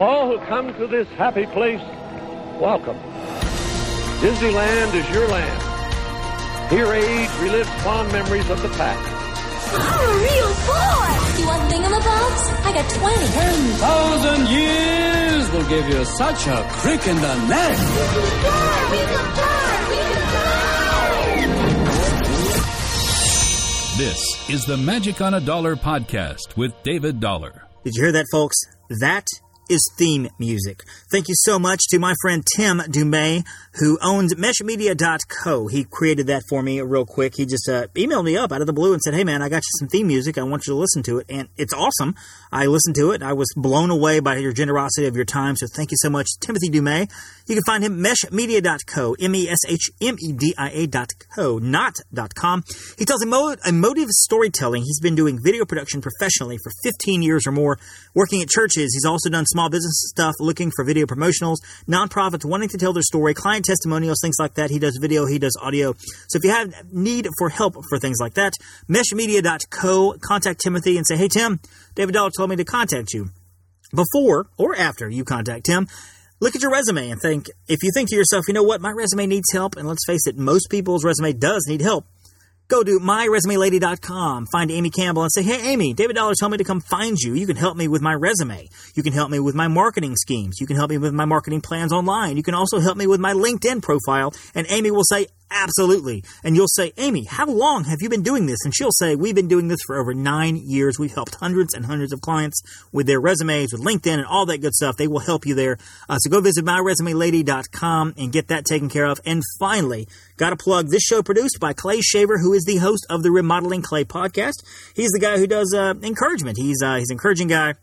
All who come to this happy place, welcome. Disneyland is your land. Here age relives fond memories of the past. I'm a real boy! You want thingamabobs? I got 20. 10,000 years will give you such a crick in the neck. We can fly! We can fly! We can fly! This is the Magic on a Dollar podcast with David Dollar. Did you hear that, folks? That is theme music. Thank you so much to my friend Tim Dumay, who owns meshmedia.co. He created that for me real quick. He just uh, emailed me up out of the blue and said, Hey man, I got you some theme music. I want you to listen to it. And it's awesome. I listened to it. I was blown away by your generosity of your time. So thank you so much, Timothy Dumay. You can find him meshmedia.co, M-E-S-H-M-E-D-I-A.co, not .com. He tells emo- emotive storytelling. He's been doing video production professionally for 15 years or more, working at churches. He's also done small business stuff, looking for video promotionals, nonprofits wanting to tell their story, client testimonials, things like that. He does video, he does audio. So if you have need for help for things like that, meshmedia.co, contact Timothy and say, hey, Tim, David Dollar told me to contact you. Before or after you contact him, look at your resume and think, if you think to yourself, you know what, my resume needs help, and let's face it, most people's resume does need help. Go to myresumelady.com, find Amy Campbell, and say, Hey, Amy, David Dollar told me to come find you. You can help me with my resume. You can help me with my marketing schemes. You can help me with my marketing plans online. You can also help me with my LinkedIn profile. And Amy will say, Absolutely. And you'll say, Amy, how long have you been doing this? And she'll say, We've been doing this for over nine years. We've helped hundreds and hundreds of clients with their resumes, with LinkedIn, and all that good stuff. They will help you there. Uh, so go visit myresumelady.com and get that taken care of. And finally, got to plug this show produced by Clay Shaver, who is the host of the Remodeling Clay podcast. He's the guy who does uh, encouragement. He's uh, he's an encouraging guy.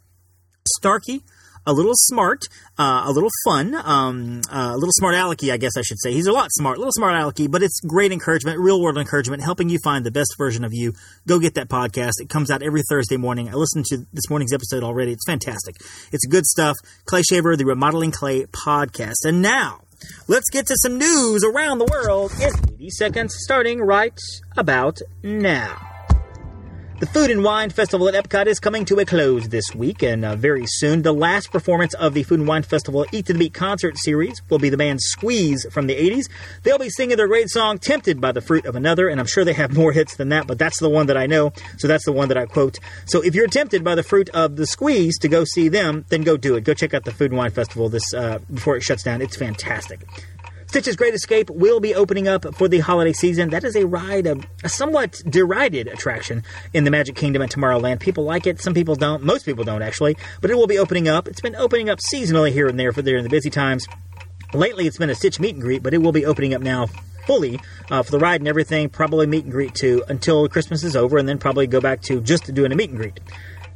Starkey, a little smart, uh, a little fun, um, uh, a little smart alecky, I guess I should say. He's a lot smart, a little smart alecky, but it's great encouragement, real world encouragement, helping you find the best version of you. Go get that podcast. It comes out every Thursday morning. I listened to this morning's episode already. It's fantastic. It's good stuff. Clay Shaver, the Remodeling Clay podcast. And now, let's get to some news around the world in 80 seconds, starting right about now. The Food and Wine Festival at Epcot is coming to a close this week, and uh, very soon, the last performance of the Food and Wine Festival Eat to the Beat concert series will be the band Squeeze from the 80s. They'll be singing their great song, Tempted by the Fruit of Another, and I'm sure they have more hits than that, but that's the one that I know, so that's the one that I quote. So if you're tempted by the fruit of the Squeeze to go see them, then go do it. Go check out the Food and Wine Festival this uh, before it shuts down. It's fantastic. Stitch's Great Escape will be opening up for the holiday season. That is a ride, a, a, somewhat derided attraction in the Magic Kingdom at Tomorrowland. People like it, some people don't, most people don't actually, but it will be opening up. It's been opening up seasonally here and there for in the busy times. Lately, it's been a Stitch meet and greet, but it will be opening up now fully uh, for the ride and everything. Probably meet and greet too until Christmas is over, and then probably go back to just doing a meet and greet.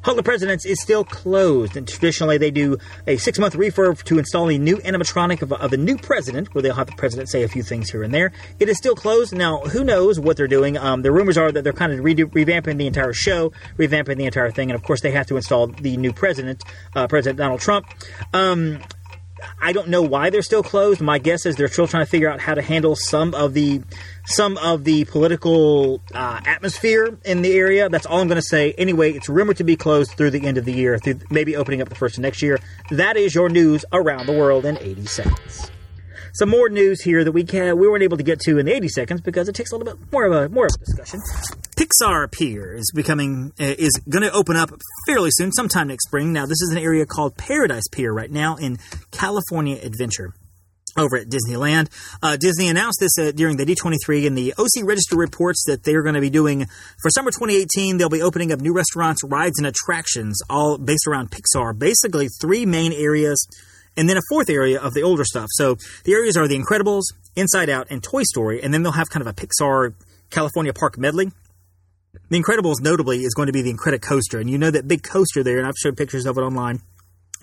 Of Presidents is still closed, and traditionally they do a six month refurb to install a new animatronic of of a, new president, where they'll have the president say a few things here and there. It is still closed. Now, who knows what they're doing? Um, the rumors are that they're kind of re- revamping the entire show, revamping the entire thing, and of course they have to install the new president, uh, President Donald Trump. Um, I don't know why they're still closed. My guess is they're still trying to figure out how to handle some of the some of the political uh, atmosphere in the area. That's all I'm going to say. Anyway, it's rumored to be closed through the end of the year, through maybe opening up the first of next year. That is your news around the world in 80 seconds. Some more news here that we can we weren't able to get to in the 80 seconds because it takes a little bit more of a more of a discussion. Pixar Pier is becoming is going to open up fairly soon, sometime next spring. Now, this is an area called Paradise Pier right now in California Adventure over at Disneyland. Uh, Disney announced this uh, during the D23, and the OC Register reports that they're going to be doing for summer 2018. They'll be opening up new restaurants, rides, and attractions, all based around Pixar. Basically, three main areas. And then a fourth area of the older stuff. So the areas are The Incredibles, Inside Out, and Toy Story. And then they'll have kind of a Pixar California Park medley. The Incredibles, notably, is going to be the Incredicoaster. And you know that big coaster there, and I've showed pictures of it online.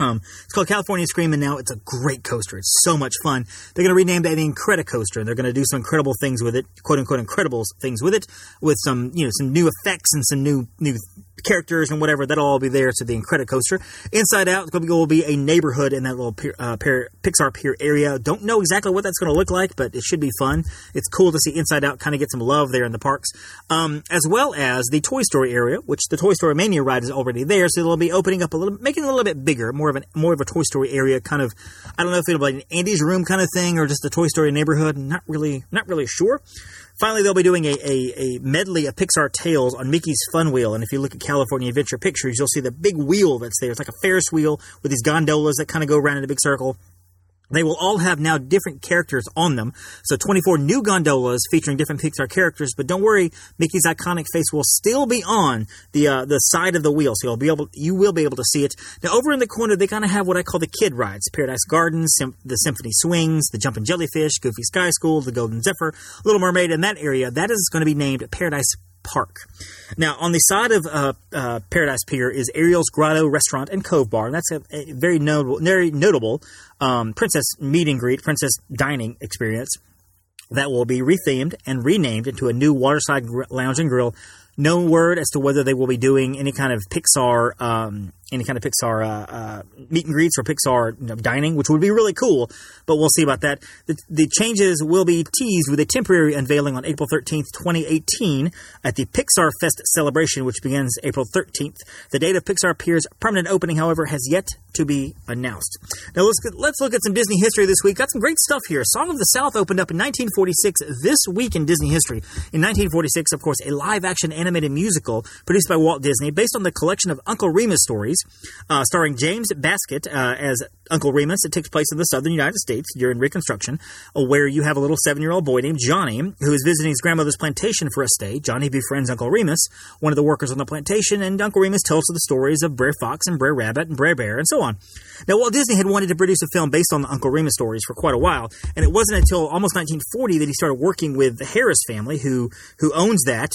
Um, it's called California Scream, and now it's a great coaster. It's so much fun. They're going to rename that the Incredicoaster, and they're going to do some incredible things with it, quote unquote, incredibles things with it, with some you know some new effects and some new new characters and whatever, that'll all be there to the Incredicoaster. Inside Out to be a neighborhood in that little uh, Pixar Pier area. Don't know exactly what that's going to look like, but it should be fun. It's cool to see Inside Out kind of get some love there in the parks, um, as well as the Toy Story area, which the Toy Story Mania ride is already there, so it'll be opening up a little, making it a little bit bigger, more of an more of a Toy Story area, kind of. I don't know if it'll be an Andy's room kind of thing or just a Toy Story neighborhood. Not really, not really sure. Finally, they'll be doing a, a, a, medley of Pixar tales on Mickey's Fun Wheel. And if you look at California Adventure Pictures, you'll see the big wheel that's there. It's like a Ferris wheel with these gondolas that kind of go around in a big circle. They will all have now different characters on them. So 24 new gondolas featuring different Pixar characters. But don't worry, Mickey's iconic face will still be on the uh, the side of the wheel, so you'll be able you will be able to see it. Now over in the corner, they kind of have what I call the kid rides: Paradise Gardens, Sym- the Symphony Swings, the Jumping Jellyfish, Goofy Sky School, the Golden Zephyr, Little Mermaid. In that area, that is going to be named Paradise Park. Now, on the side of uh, uh, Paradise Pier is Ariel's Grotto Restaurant and Cove Bar, and that's a, a very notable, very notable um, princess meet and greet, princess dining experience that will be rethemed and renamed into a new waterside lounge and grill. No word as to whether they will be doing any kind of Pixar um, any kind of Pixar uh, uh, meet and greets or Pixar you know, dining, which would be really cool. But we'll see about that. The, the, changes will be teased with a temporary unveiling on April 13th, 2018, at the Pixar Fest celebration, which begins April 13th. The date of Pixar Pier's permanent opening, however, has yet to be announced. Now let's let's look at some Disney history this week. Got some great stuff here. Song of the South opened up in 1946. This week in Disney history, in 1946, of course, a live-action animated musical produced by Walt Disney, based on the collection of Uncle Remus stories uh, starring James Baskett uh, as Uncle Remus. It takes place in the southern United States during Reconstruction, uh, where you have a little seven year old boy named Johnny who is visiting his grandmother's plantation for a stay. Johnny befriends Uncle Remus, one of the workers on the plantation, and Uncle Remus tells the stories of Brer Fox and Brer Rabbit and Brer Bear and so on. Now, Walt Disney had wanted to produce a film based on the Uncle Remus stories for quite a while, and it wasn't until almost 1940 that he started working with the Harris family, who who owns that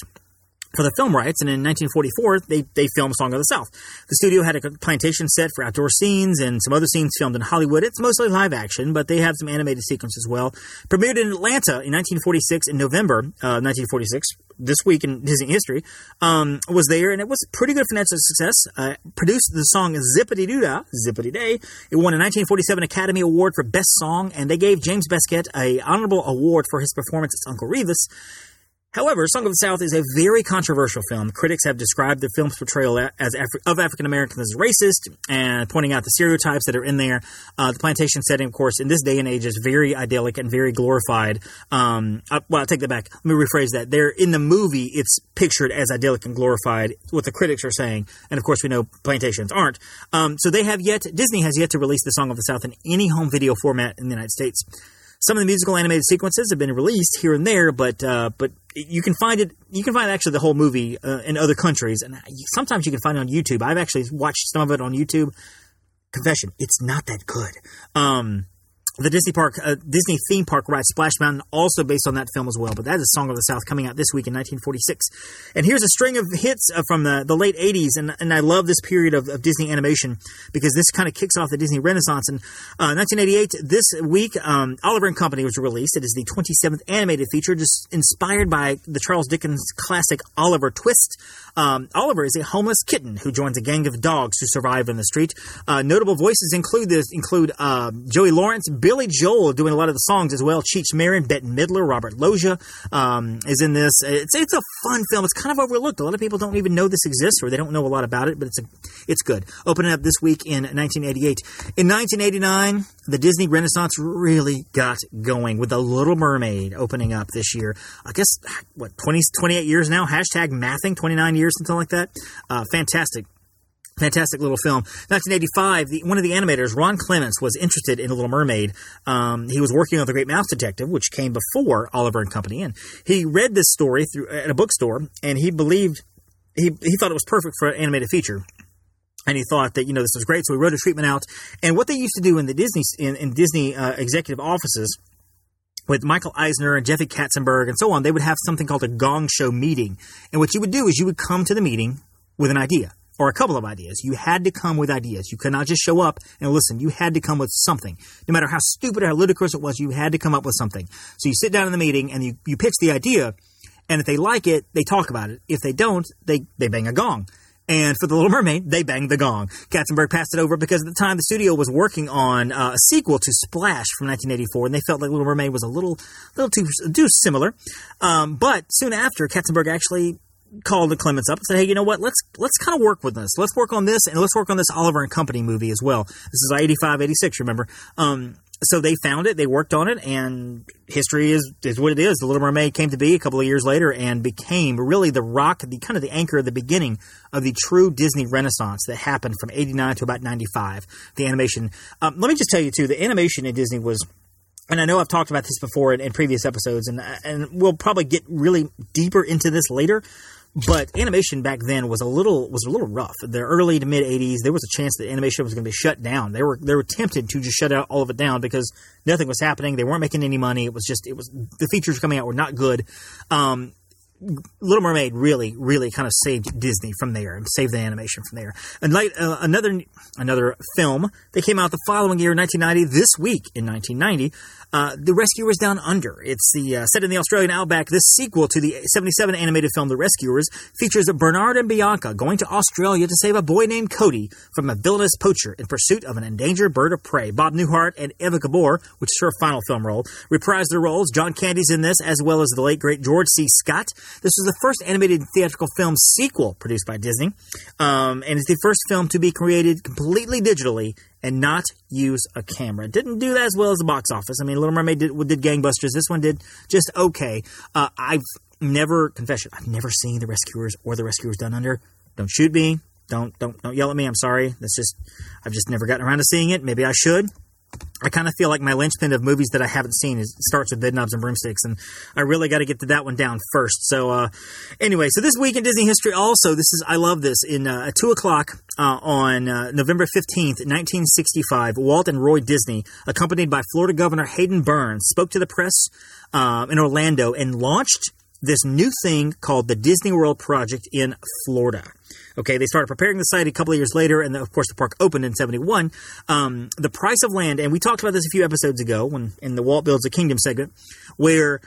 for the film rights, and in 1944 they, they filmed Song of the South. The studio had a plantation set for outdoor scenes and some other scenes filmed in Hollywood. It's mostly live action, but they have some animated sequences as well. Premiered in Atlanta in 1946 in November uh, 1946. This week in Disney history um, was there, and it was pretty good financial success. Uh, produced the song "Zippity Doo Dah," Zippity Day. It won a 1947 Academy Award for Best Song, and they gave James Baskett a honorable award for his performance as Uncle Remus. However, Song of the South is a very controversial film. Critics have described the film's portrayal as of African Americans as racist and pointing out the stereotypes that are in there. Uh, the plantation setting, of course, in this day and age is very idyllic and very glorified. Um, I, well, I'll take that back. Let me rephrase that. There, in the movie, it's pictured as idyllic and glorified, what the critics are saying. And of course, we know plantations aren't. Um, so they have yet, Disney has yet to release the Song of the South in any home video format in the United States. Some of the musical animated sequences have been released here and there, but uh, but you can find it. You can find actually the whole movie uh, in other countries, and sometimes you can find it on YouTube. I've actually watched some of it on YouTube. Confession: It's not that good. Um, the Disney park, uh, Disney theme park ride Splash Mountain, also based on that film as well. But that is Song of the South coming out this week in 1946. And here's a string of hits uh, from the, the late 80s, and, and I love this period of, of Disney animation because this kind of kicks off the Disney Renaissance. And uh, 1988, this week, um, Oliver and Company was released. It is the 27th animated feature, just inspired by the Charles Dickens classic Oliver Twist. Um, Oliver is a homeless kitten who joins a gang of dogs to survive in the street. Uh, notable voices include this include uh, Joey Lawrence. Billy Joel doing a lot of the songs as well. Cheech Marin, Bette Midler, Robert Loggia um, is in this. It's it's a fun film. It's kind of overlooked. A lot of people don't even know this exists or they don't know a lot about it, but it's a, it's good. Opening up this week in 1988. In 1989, the Disney Renaissance really got going with The Little Mermaid opening up this year. I guess what 20 28 years now. Hashtag mathing 29 years something like that. Uh, fantastic. Fantastic little film. 1985, the, one of the animators, Ron Clements, was interested in The Little Mermaid. Um, he was working on The Great Mouse Detective, which came before Oliver and Company, and he read this story through at a bookstore, and he believed he he thought it was perfect for an animated feature. And he thought that you know this was great, so he wrote a treatment out. And what they used to do in the Disney in, in Disney uh, executive offices with Michael Eisner and Jeffrey Katzenberg and so on, they would have something called a gong show meeting. And what you would do is you would come to the meeting with an idea or a couple of ideas. You had to come with ideas. You could not just show up and listen. You had to come with something. No matter how stupid or how ludicrous it was, you had to come up with something. So you sit down in the meeting and you, you pitch the idea, and if they like it, they talk about it. If they don't, they, they bang a gong. And for The Little Mermaid, they banged the gong. Katzenberg passed it over because at the time the studio was working on uh, a sequel to Splash from 1984, and they felt like Little Mermaid was a little, little too, too similar. Um, but soon after, Katzenberg actually called the Clements up and said, "Hey, you know what? Let's let's kind of work with this. Let's work on this, and let's work on this Oliver and Company movie as well. This is 85, 86, remember? Um, so they found it, they worked on it, and history is is what it is. The Little Mermaid came to be a couple of years later and became really the rock, the kind of the anchor of the beginning of the true Disney Renaissance that happened from '89 to about '95. The animation. Um, let me just tell you too, the animation in Disney was and I know I've talked about this before in, in, previous episodes, and and we'll probably get really deeper into this later. But animation back then was a little was a little rough. The early to mid '80s, there was a chance that animation was going to be shut down. They were they were tempted to just shut out all of it down because nothing was happening. They weren't making any money. It was just it was the features coming out were not good. Um, Little Mermaid really, really kind of saved Disney from there and saved the animation from there. And like uh, another another film that came out the following year, 1990. This week in 1990, uh, The Rescuers Down Under. It's the uh, set in the Australian outback. This sequel to the 77 animated film The Rescuers features Bernard and Bianca going to Australia to save a boy named Cody from a villainous poacher in pursuit of an endangered bird of prey. Bob Newhart and Eva Gabor, which is her final film role, reprise their roles. John Candy's in this, as well as the late great George C. Scott. This was the first animated theatrical film sequel produced by Disney, um, and it's the first film to be created completely digitally and not use a camera. Didn't do that as well as the box office. I mean, Little Mermaid did, did gangbusters. This one did just okay. Uh, I've never confession. I've never seen The Rescuers or The Rescuers Down Under. Don't shoot me. Don't don't don't yell at me. I'm sorry. That's just I've just never gotten around to seeing it. Maybe I should. I kind of feel like my linchpin of movies that I haven't seen is, starts with Bedknobs and Broomsticks, and I really got to get to that one down first. So, uh, anyway, so this week in Disney history, also, this is I love this. In uh, at two o'clock uh, on uh, November fifteenth, nineteen sixty-five, Walt and Roy Disney, accompanied by Florida Governor Haydon Burns, spoke to the press uh, in Orlando and launched this new thing called the Disney World Project in Florida. Okay, they started preparing the site a couple of years later, and of course the park opened in '71. Um, the price of land, and we talked about this a few episodes ago when in the Walt Builds a Kingdom segment, where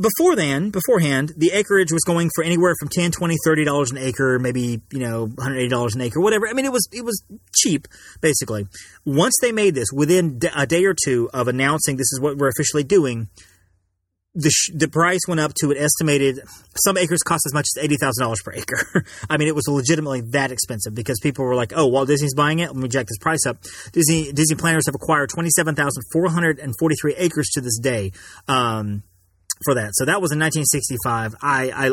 before then, beforehand, the acreage was going for anywhere from 10 20 30 dollars an acre, maybe, you know, 180 dollars an acre, whatever. I mean, it was it was cheap basically. Once they made this, within a day or two of announcing this is what we're officially doing, the sh- the price went up to an estimated some acres cost as much as eighty thousand dollars per acre. I mean, it was legitimately that expensive because people were like, "Oh, Walt Disney's buying it. Let me jack this price up." Disney Disney planners have acquired twenty seven thousand four hundred and forty three acres to this day. Um, for that. So that was in 1965. I, I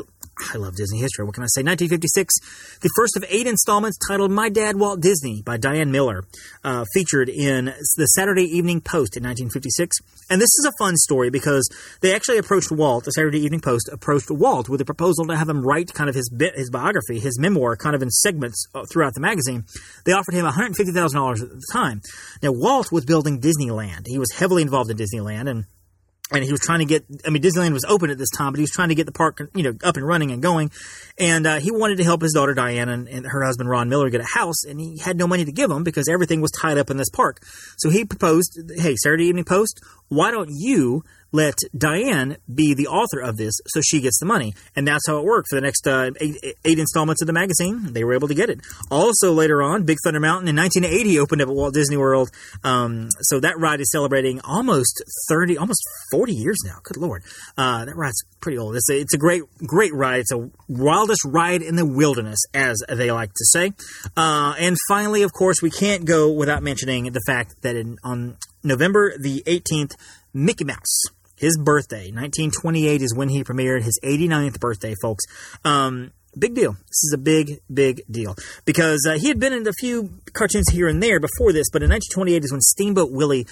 I love Disney history. What can I say? 1956, the first of eight installments titled My Dad Walt Disney by Diane Miller, uh, featured in the Saturday Evening Post in 1956. And this is a fun story because they actually approached Walt, the Saturday Evening Post approached Walt with a proposal to have him write kind of his bit, his biography, his memoir, kind of in segments uh, throughout the magazine. They offered him $150,000 at the time. Now, Walt was building Disneyland. He was heavily involved in Disneyland and and he was trying to get i mean disneyland was open at this time but he was trying to get the park you know up and running and going. And uh, he wanted to help his daughter diana and, and, her husband ron miller get a house and he had no money to give them because everything was tied up in this park. So he proposed hey saturday evening post why don't you let Diane be the author of this so she gets the money. And that's how it worked for the next uh, eight, eight, installments of the magazine. They were able to get it. Also, later on, Big Thunder Mountain in 1980 opened up at Walt Disney World. Um, so that ride is celebrating almost 30, almost 40 years now. Good Lord. Uh, that ride's pretty old. It's a, it's a great, great ride. It's a wildest ride in the wilderness, as they like to say. Uh, and finally, of course, we can't go without mentioning the fact that in, on November the 18th, Mickey Mouse his birthday, 1928, is when he premiered his 89th birthday, folks. Um, big deal. This is a big, big deal because uh, he had been in a few cartoons here and there before this, but in 1928 is when Steamboat Willie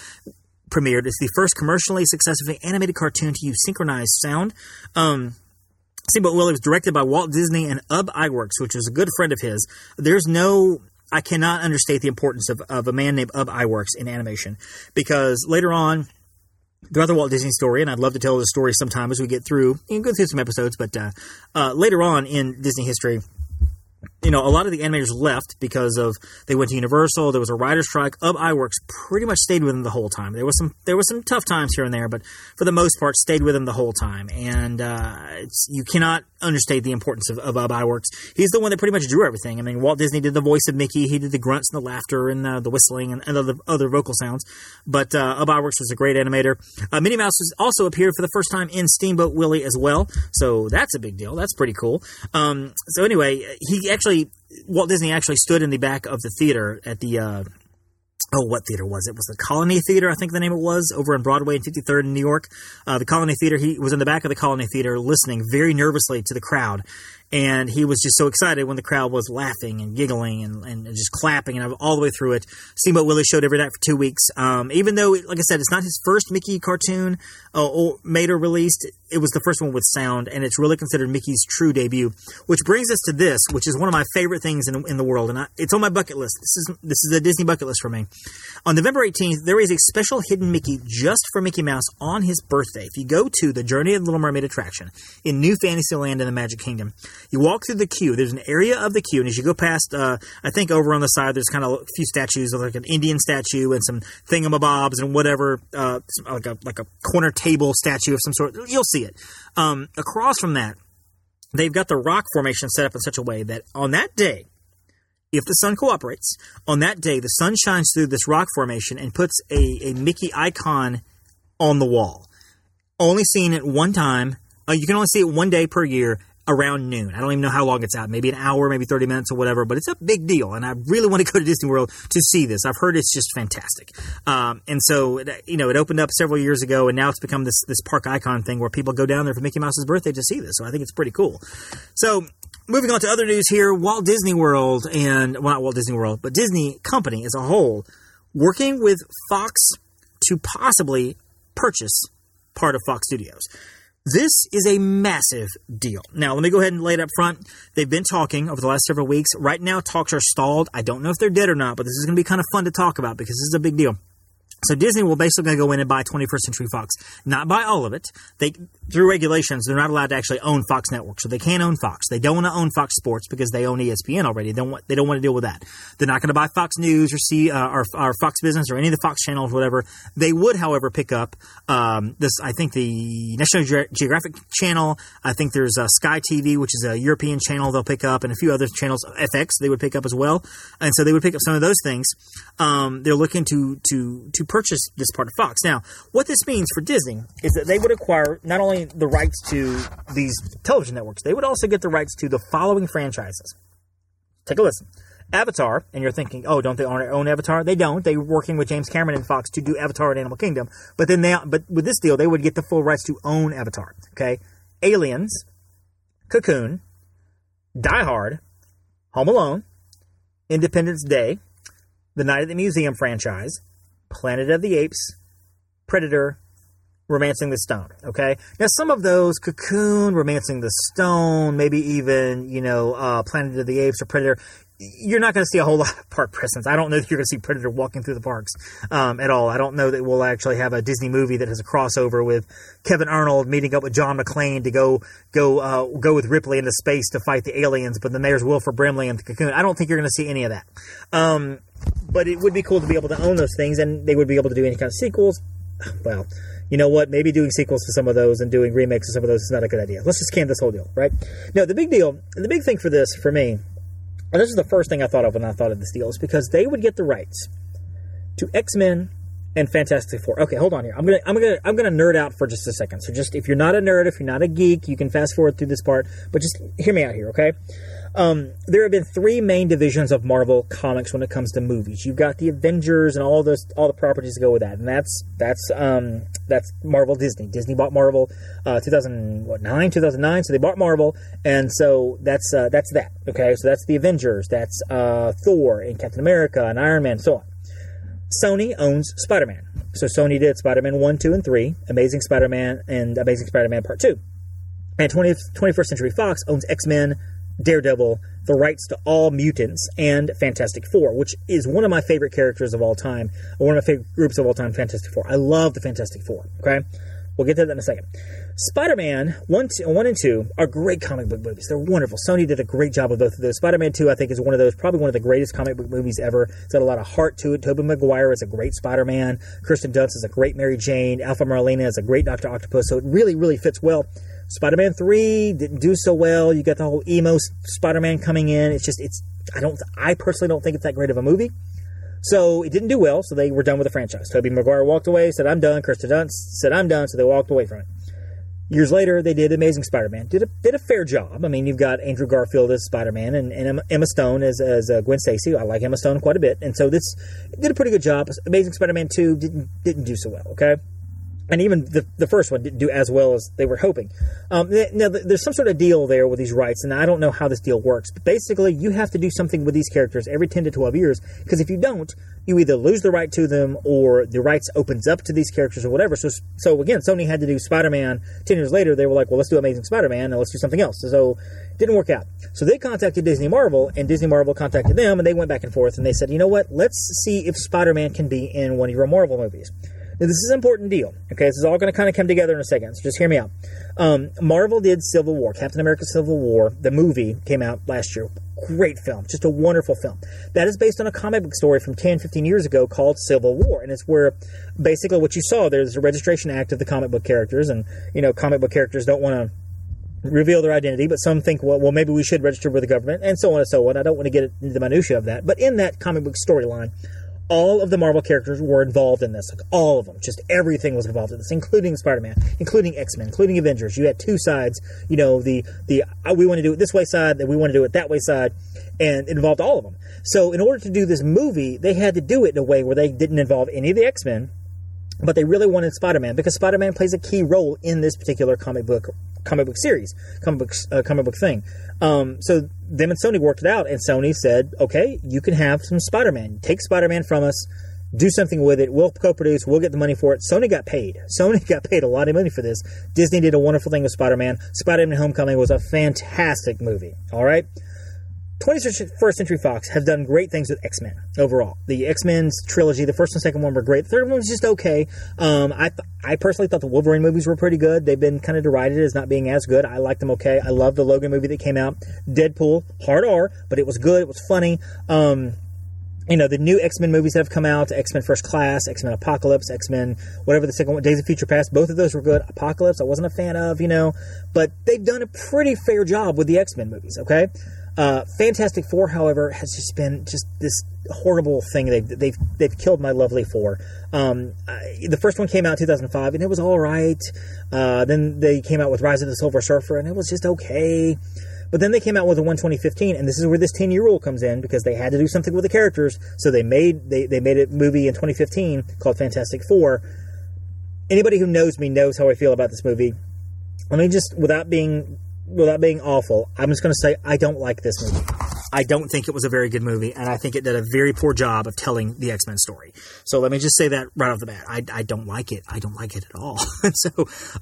premiered. It's the first commercially successfully animated cartoon to use synchronized sound. Um, Steamboat Willie was directed by Walt Disney and Ub Iwerks, which was a good friend of his. There's no I cannot understate the importance of, of a man named Ub Iwerks in animation because later on throughout the Walt Disney story, and I'd love to tell the story sometime as we get through, and go through some episodes, but uh, uh, later on in Disney history, you know, a lot of the animators left because of they went to Universal. There was a writer strike. Ub Iwerks pretty much stayed with them the whole time. There was some there was some tough times here and there, but for the most part, stayed with them the whole time. And uh, you cannot understate the importance of, of Ub Iwerks. He's the one that pretty much drew everything. I mean, Walt Disney did the voice of Mickey. He did the grunts and the laughter and the, the whistling and, and other, other vocal sounds. But uh, Ub Iwerks was a great animator. Uh, Minnie Mouse also appeared for the first time in Steamboat Willie as well. So that's a big deal. That's pretty cool. Um, so anyway, he actually Walt Disney actually stood in the back of the theater at the. Uh, oh, what theater was it? it? Was the Colony Theater? I think the name it was over on Broadway and 53rd in New York. Uh, the Colony Theater. He was in the back of the Colony Theater, listening very nervously to the crowd, and he was just so excited when the crowd was laughing and giggling and, and just clapping and all the way through it. Steamboat Willie showed every night for two weeks. Um, even though, like I said, it's not his first Mickey cartoon uh, or made or released, it was the first one with sound, and it's really considered Mickey's true debut. Which brings us to this, which is one of my favorite things in, in the world, and I, it's on my bucket list. This is this is a Disney bucket list for me. On November 18th, there is a special hidden Mickey just for Mickey Mouse on his birthday. If you go to the Journey of the Little Mermaid attraction in New Fantasyland in the Magic Kingdom, you walk through the queue. There's an area of the queue, and as you go past, uh, I think over on the side, there's kind of a few statues, like an Indian statue and some thingamabobs and whatever, uh, like a like a corner table statue of some sort. You'll see it. Um, across from that, they've got the rock formation set up in such a way that on that day, if the sun cooperates, on that day the sun shines through this rock formation and puts a, a Mickey icon on the wall. Only seen it one time. Uh, you can only see it one day per year, around noon. I don't even know how long it's out, maybe an hour, maybe 30 minutes or whatever, but it's a big deal. And I really want to go to Disney World to see this. I've heard it's just fantastic. Um, and so, you know, it opened up several years ago and now it's become this, this park icon thing where people go down there for Mickey Mouse's birthday to see this. So I think it's pretty cool. So moving on to other news here, Walt Disney World and, well, not Walt Disney World, but Disney Company as a whole, working with Fox to possibly purchase part of Fox Studios. This is a massive deal. Now, let me go ahead and lay it up front. They've been talking over the last several weeks. Right now, talks are stalled. I don't know if they're dead or not, but this is going to be kind of fun to talk about because this is a big deal. So Disney will basically go in and buy 21st Century Fox, not buy all of it. They through regulations, they're not allowed to actually own Fox Network, so they can't own Fox. They don't want to own Fox Sports because they own ESPN already. They don't want, they don't want to deal with that. They're not going to buy Fox News or see uh, or, Fox Business or any of the Fox channels, whatever. They would, however, pick up um, this. I think the National Ge- Geographic channel. I think there's uh, Sky TV, which is a European channel. They'll pick up, and a few other channels. FX they would pick up as well, and so they would pick up some of those things. Um, they're looking to to to purchase this part of Fox. Now, what this means for Disney is that they would acquire not only the rights to these television networks, they would also get the rights to the following franchises. Take a listen. Avatar, and you're thinking, oh, don't they own Avatar? They don't. They're working with James Cameron and Fox to do Avatar and Animal Kingdom. But then they, but with this deal, they would get the full rights to own Avatar. Okay, Aliens, Cocoon, Die Hard, Home Alone, Independence Day, the Night at the Museum franchise, Planet of the Apes, Predator, Romancing the Stone. Okay, now some of those, Cocoon, Romancing the Stone, maybe even you know uh, Planet of the Apes or Predator. You're not going to see a whole lot of park presence. I don't know that you're going to see Predator walking through the parks um, at all. I don't know that we'll actually have a Disney movie that has a crossover with Kevin Arnold meeting up with John McClane to go go uh, go with Ripley into space to fight the aliens. But then there's Wilford Brimley and the Cocoon. I don't think you're going to see any of that. Um, but it would be cool to be able to own those things, and they would be able to do any kind of sequels. Well, you know what? Maybe doing sequels to some of those and doing remakes of some of those is not a good idea. Let's just can this whole deal, right? No, the big deal, the big thing for this, for me, and this is the first thing I thought of when I thought of this deal, is because they would get the rights to X Men and Fantastic Four. Okay, hold on here. I'm gonna I'm gonna I'm gonna nerd out for just a second. So just if you're not a nerd, if you're not a geek, you can fast forward through this part, but just hear me out here, okay? Um, there have been three main divisions of Marvel comics when it comes to movies. You've got the Avengers and all those all the properties that go with that, and that's that's um, that's Marvel Disney. Disney bought Marvel uh, 2009 2009, so they bought Marvel, and so that's uh, that's that. Okay, so that's the Avengers, that's uh, Thor and Captain America and Iron Man, and so on. Sony owns Spider Man, so Sony did Spider Man one, two, and three, Amazing Spider Man, and Amazing Spider Man Part two. And 20th, 21st Century Fox owns X Men, Daredevil, the rights to all mutants, and Fantastic Four, which is one of my favorite characters of all time, or one of my favorite groups of all time, Fantastic Four. I love the Fantastic Four, okay? We'll get to that in a second. Spider Man 1, two, 1 and 2 are great comic book movies. They're wonderful. Sony did a great job of both of those. Spider Man 2, I think, is one of those, probably one of the greatest comic book movies ever. It's got a lot of heart to it. Tobey Maguire is a great Spider Man. Kirsten Dunst is a great Mary Jane. Alfred Molina is a great Dr. Octopus. So it really, really fits well. Spider Man 3 didn't do so well. You got the whole emo Spider Man coming in. It's just, it's, I don't, I personally don't think it's that great of a movie. So it didn't do well, so they were done with the franchise. Tobey Maguire walked away, said, I'm done. Kirsten Dunst said, I'm done, so they walked away from it. Years later, they did Amazing Spider-Man. Did a did a fair job. I mean, you've got Andrew Garfield as Spider-Man and, and Emma Stone as as uh, Gwen Stacy. I like Emma Stone quite a bit, and so this did a pretty good job. Amazing Spider-Man two didn't didn't do so well. Okay, and even the, the first one didn't do as well as they were hoping. Um, now, there's some sort of deal there with these rights, and I don't know how this deal works. But basically, you have to do something with these characters every 10 to 12 years, because if you don't, you either lose the right to them or the rights opens up to these characters or whatever. So, so again, Sony had to do Spider-Man. 10 years later, they were like, well, let's do Amazing Spider-Man, and let's do something else. So, it didn't work out. So they contacted Disney Marvel, and Disney Marvel contacted them, and they went back and forth, and they said, you know what, let's see if Spider-Man can be in one of your Marvel movies. Now, this is an important deal. Okay, this is all going to kind of come together in a second. So just hear me out. Um, Marvel did Civil War, Captain America: Civil War. The movie came out last year. Great film, just a wonderful film. That is based on a comic book story from 10, 15 years ago called Civil War, and it's where basically what you saw. There's a registration act of the comic book characters, and you know, comic book characters don't want to reveal their identity, but some think, well, well, maybe we should register with the government, and so on and so on. I don't want to get into the minutia of that, but in that comic book storyline, all of the Marvel characters were involved in this. Like all of them, just everything was involved in this, including Spider-Man, including X-Men, including Avengers. You had two sides. You know, the the uh, we want to do it this way side, that we want to do it that way side, and it involved all of them. So in order to do this movie, they had to do it in a way where they didn't involve any of the X-Men, but they really wanted Spider-Man because Spider-Man plays a key role in this particular comic book comic book series, comic book uh, comic book thing. Um, so them and Sony worked it out, and Sony said, "Okay, you can have some Spider-Man. Take Spider-Man from us." Do something with it. We'll co-produce. We'll get the money for it. Sony got paid. Sony got paid a lot of money for this. Disney did a wonderful thing with Spider-Man. Spider-Man: Homecoming was a fantastic movie. All right. 21st Century Fox have done great things with X Men overall. The X Men's trilogy, the first and second one were great. The third one was just okay. Um, I th- I personally thought the Wolverine movies were pretty good. They've been kind of derided as not being as good. I liked them okay. I love the Logan movie that came out. Deadpool, hard R, but it was good. It was funny. Um, you know, the new X Men movies that have come out X Men First Class, X Men Apocalypse, X Men, whatever the second one, Days of Future Past, both of those were good. Apocalypse, I wasn't a fan of, you know, but they've done a pretty fair job with the X Men movies, okay? Uh, Fantastic Four, however, has just been just this horrible thing. They've they've they've killed my lovely four. Um, I, the first one came out in 2005, and it was all right. Uh, then they came out with Rise of the Silver Surfer, and it was just okay. But then they came out with a one 2015, and this is where this 10 year rule comes in because they had to do something with the characters. So they made they, they made a movie in 2015 called Fantastic Four. Anybody who knows me knows how I feel about this movie. Let me just, without being without being awful, I'm just going to say I don't like this movie. I don't think it was a very good movie, and I think it did a very poor job of telling the X Men story. So let me just say that right off the bat. I, I don't like it. I don't like it at all. so,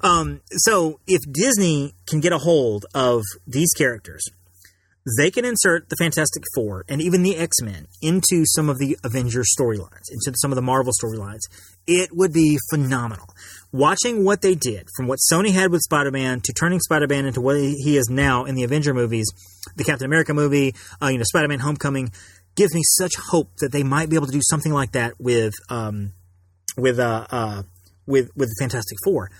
um, so if Disney can get a hold of these characters, they can insert the Fantastic Four and even the X Men into some of the Avengers storylines, into some of the Marvel storylines. It would be phenomenal watching what they did from what Sony had with Spider Man to turning Spider Man into what he is now in the Avenger movies, the Captain America movie, uh, you know, Spider Man Homecoming, gives me such hope that they might be able to do something like that with um, with uh, uh, with with the Fantastic Four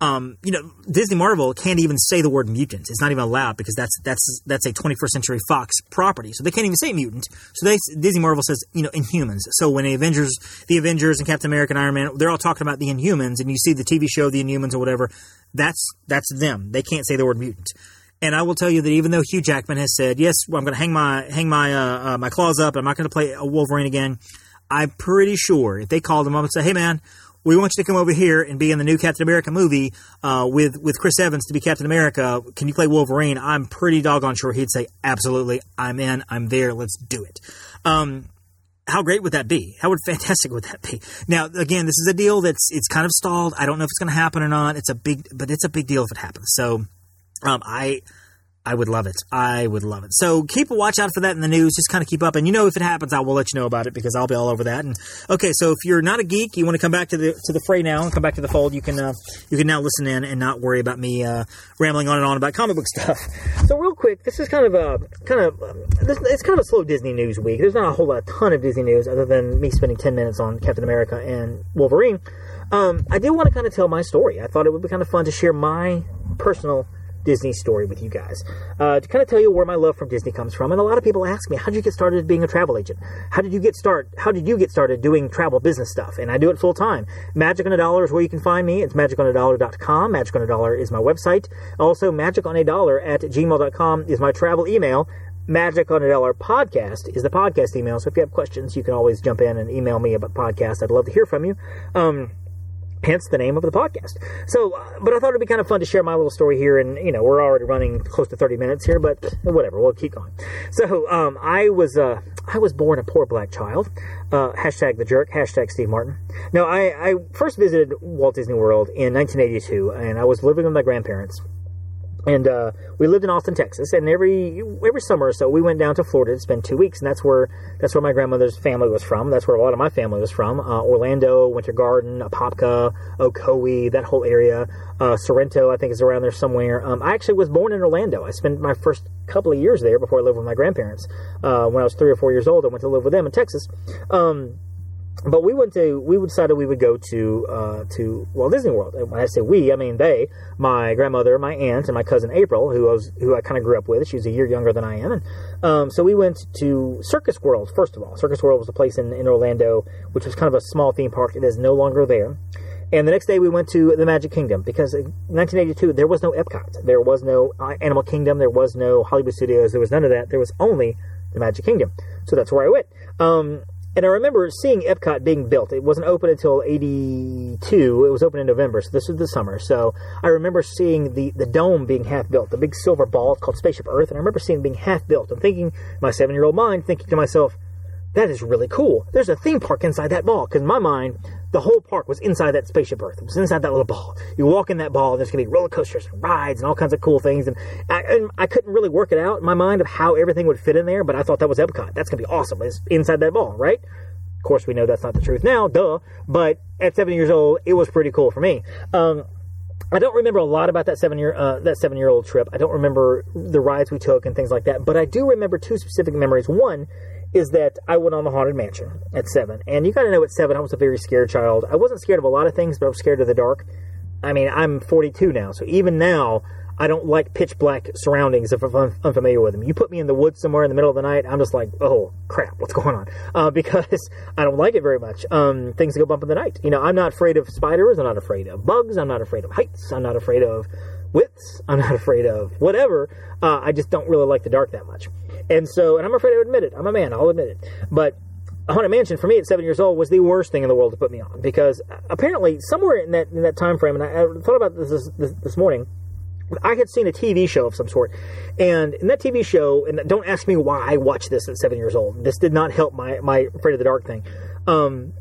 um, you know, Disney Marvel can't even say the word mutant. It's not even allowed because that's that's that's a 21st Century Fox property, so they can't even say mutant. So they Disney Marvel says you know Inhumans. So when the Avengers, the Avengers and Captain America and Iron Man, they're all talking about the Inhumans, and you see the TV show The Inhumans or whatever. That's that's them. They can't say the word mutant. And I will tell you that even though Hugh Jackman has said, "Yes, well, I'm going to hang my hang my uh, uh, my claws up. I'm not going to play a Wolverine again," I'm pretty sure if they called him up and said, "Hey, man, we want you to come over here and be in the new Captain America movie uh, with with Chris Evans to be Captain America. Can you play Wolverine? I'm pretty doggone sure he'd say, absolutely, I'm in, I'm there, let's do it. Um, how great would that be? How would fantastic would that be? Now, again, this is a deal that's it's kind of stalled. I don't know if it's going to happen or not. It's a big, but it's a big deal if it happens. So, um, I I would love it. I would love it. So keep a watch out for that in the news. Just kind of keep up, and you know if it happens, I will let you know about it because I'll be all over that. And okay, so if you're not a geek, you want to come back to the to the fray now and come back to the fold, you can uh, you can now listen in and not worry about me uh, rambling on and on about comic book stuff. So real quick, this is kind of a kind of um, this, it's kind of a slow Disney news week. There's not a whole lot, ton of Disney news other than me spending ten minutes on Captain America and Wolverine. Um, I did want to kind of tell my story. I thought it would be kind of fun to share my personal Disney story with you guys uh, to kind of tell you where my love from Disney comes from. And a lot of people ask me, "How did you get started being a travel agent? How did you get start? How did you get started doing travel business stuff?" And I do it full time. Magic on a Dollar is where you can find me. It's magiconadollar.com. Magic on a Dollar is my website. Also, magic on a dollar at gmail.com is my travel email. Magic on a Dollar podcast is the podcast email. So if you have questions, you can always jump in and email me about podcast. I'd love to hear from you. Um, hence the name of the podcast. So, uh, but I thought it'd be kind of fun to share my little story here, and you know, we're already running close to thirty minutes here, but whatever, we'll keep going. So, um, I was uh, I was born a poor black child. Uh, hashtag the jerk. Hashtag Steve Martin. Now, I, I first visited Walt Disney World in 1982, and I was living with my grandparents and uh, we lived in Austin, Texas. And every every summer or so, we went down to Florida to spend two weeks, and that's where that's where my grandmother's family was from. That's where a lot of my family was from. Uh, Orlando, Winter Garden, Apopka, Ocoee, that whole area. Uh, Sorrento, I think, is around there somewhere. Um, I actually was born in Orlando. I spent my first couple of years there before I lived with my grandparents. Uh, when I was three or four years old, I went to live with them in Texas. Um, but we went to we decided we would go to uh, to Walt Disney World. And when I say we, I mean they, my grandmother, my aunt, and my cousin April, who I was who I kind of grew up with. She was a year younger than I am, and um, so we went to Circus World first of all. Circus World was a place in, in Orlando, which was kind of a small theme park. It is no longer there. And the next day we went to the Magic Kingdom because in 1982 there was no Epcot, there was no uh, Animal Kingdom, there was no Hollywood Studios, there was none of that. There was only the Magic Kingdom. So that's where I went. Um, and I remember seeing Epcot being built. It wasn't open until 82. It was open in November, so this was the summer. So I remember seeing the, the dome being half built, the big silver ball called Spaceship Earth, and I remember seeing it being half built and thinking, my seven year old mind, thinking to myself, that is really cool. There's a theme park inside that ball. Because in my mind, the whole park was inside that spaceship Earth. It was inside that little ball. You walk in that ball, there's going to be roller coasters and rides and all kinds of cool things. And I, and I couldn't really work it out in my mind of how everything would fit in there, but I thought that was Epcot. That's going to be awesome. It's inside that ball, right? Of course, we know that's not the truth now, duh. But at seven years old, it was pretty cool for me. Um, I don't remember a lot about that seven year uh, that seven year old trip. I don't remember the rides we took and things like that. But I do remember two specific memories. One is that I went on the haunted mansion at seven, and you got to know at seven I was a very scared child. I wasn't scared of a lot of things, but I was scared of the dark. I mean, I'm 42 now, so even now I don't like pitch black surroundings if I'm unfamiliar with them. You put me in the woods somewhere in the middle of the night, I'm just like, oh crap, what's going on? Uh, because I don't like it very much. Um, things go bump in the night. You know, I'm not afraid of spiders. I'm not afraid of bugs. I'm not afraid of heights. I'm not afraid of widths. I'm not afraid of whatever. Uh, I just don't really like the dark that much. And so, and I'm afraid to admit it. I'm a man. I'll admit it. But a Haunted Mansion for me at seven years old was the worst thing in the world to put me on because apparently somewhere in that in that time frame, and I, I thought about this this, this morning I had seen a TV show of some sort, and in that TV show, and don't ask me why I watched this at seven years old. This did not help my my afraid of the dark thing. Um,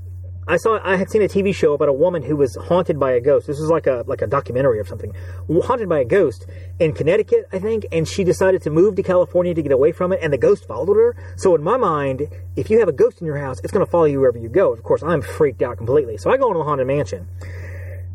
I saw I had seen a TV show about a woman who was haunted by a ghost. This was like a like a documentary or something. Haunted by a ghost in Connecticut, I think, and she decided to move to California to get away from it, and the ghost followed her. So in my mind, if you have a ghost in your house, it's going to follow you wherever you go. Of course, I'm freaked out completely. So I go into the haunted mansion,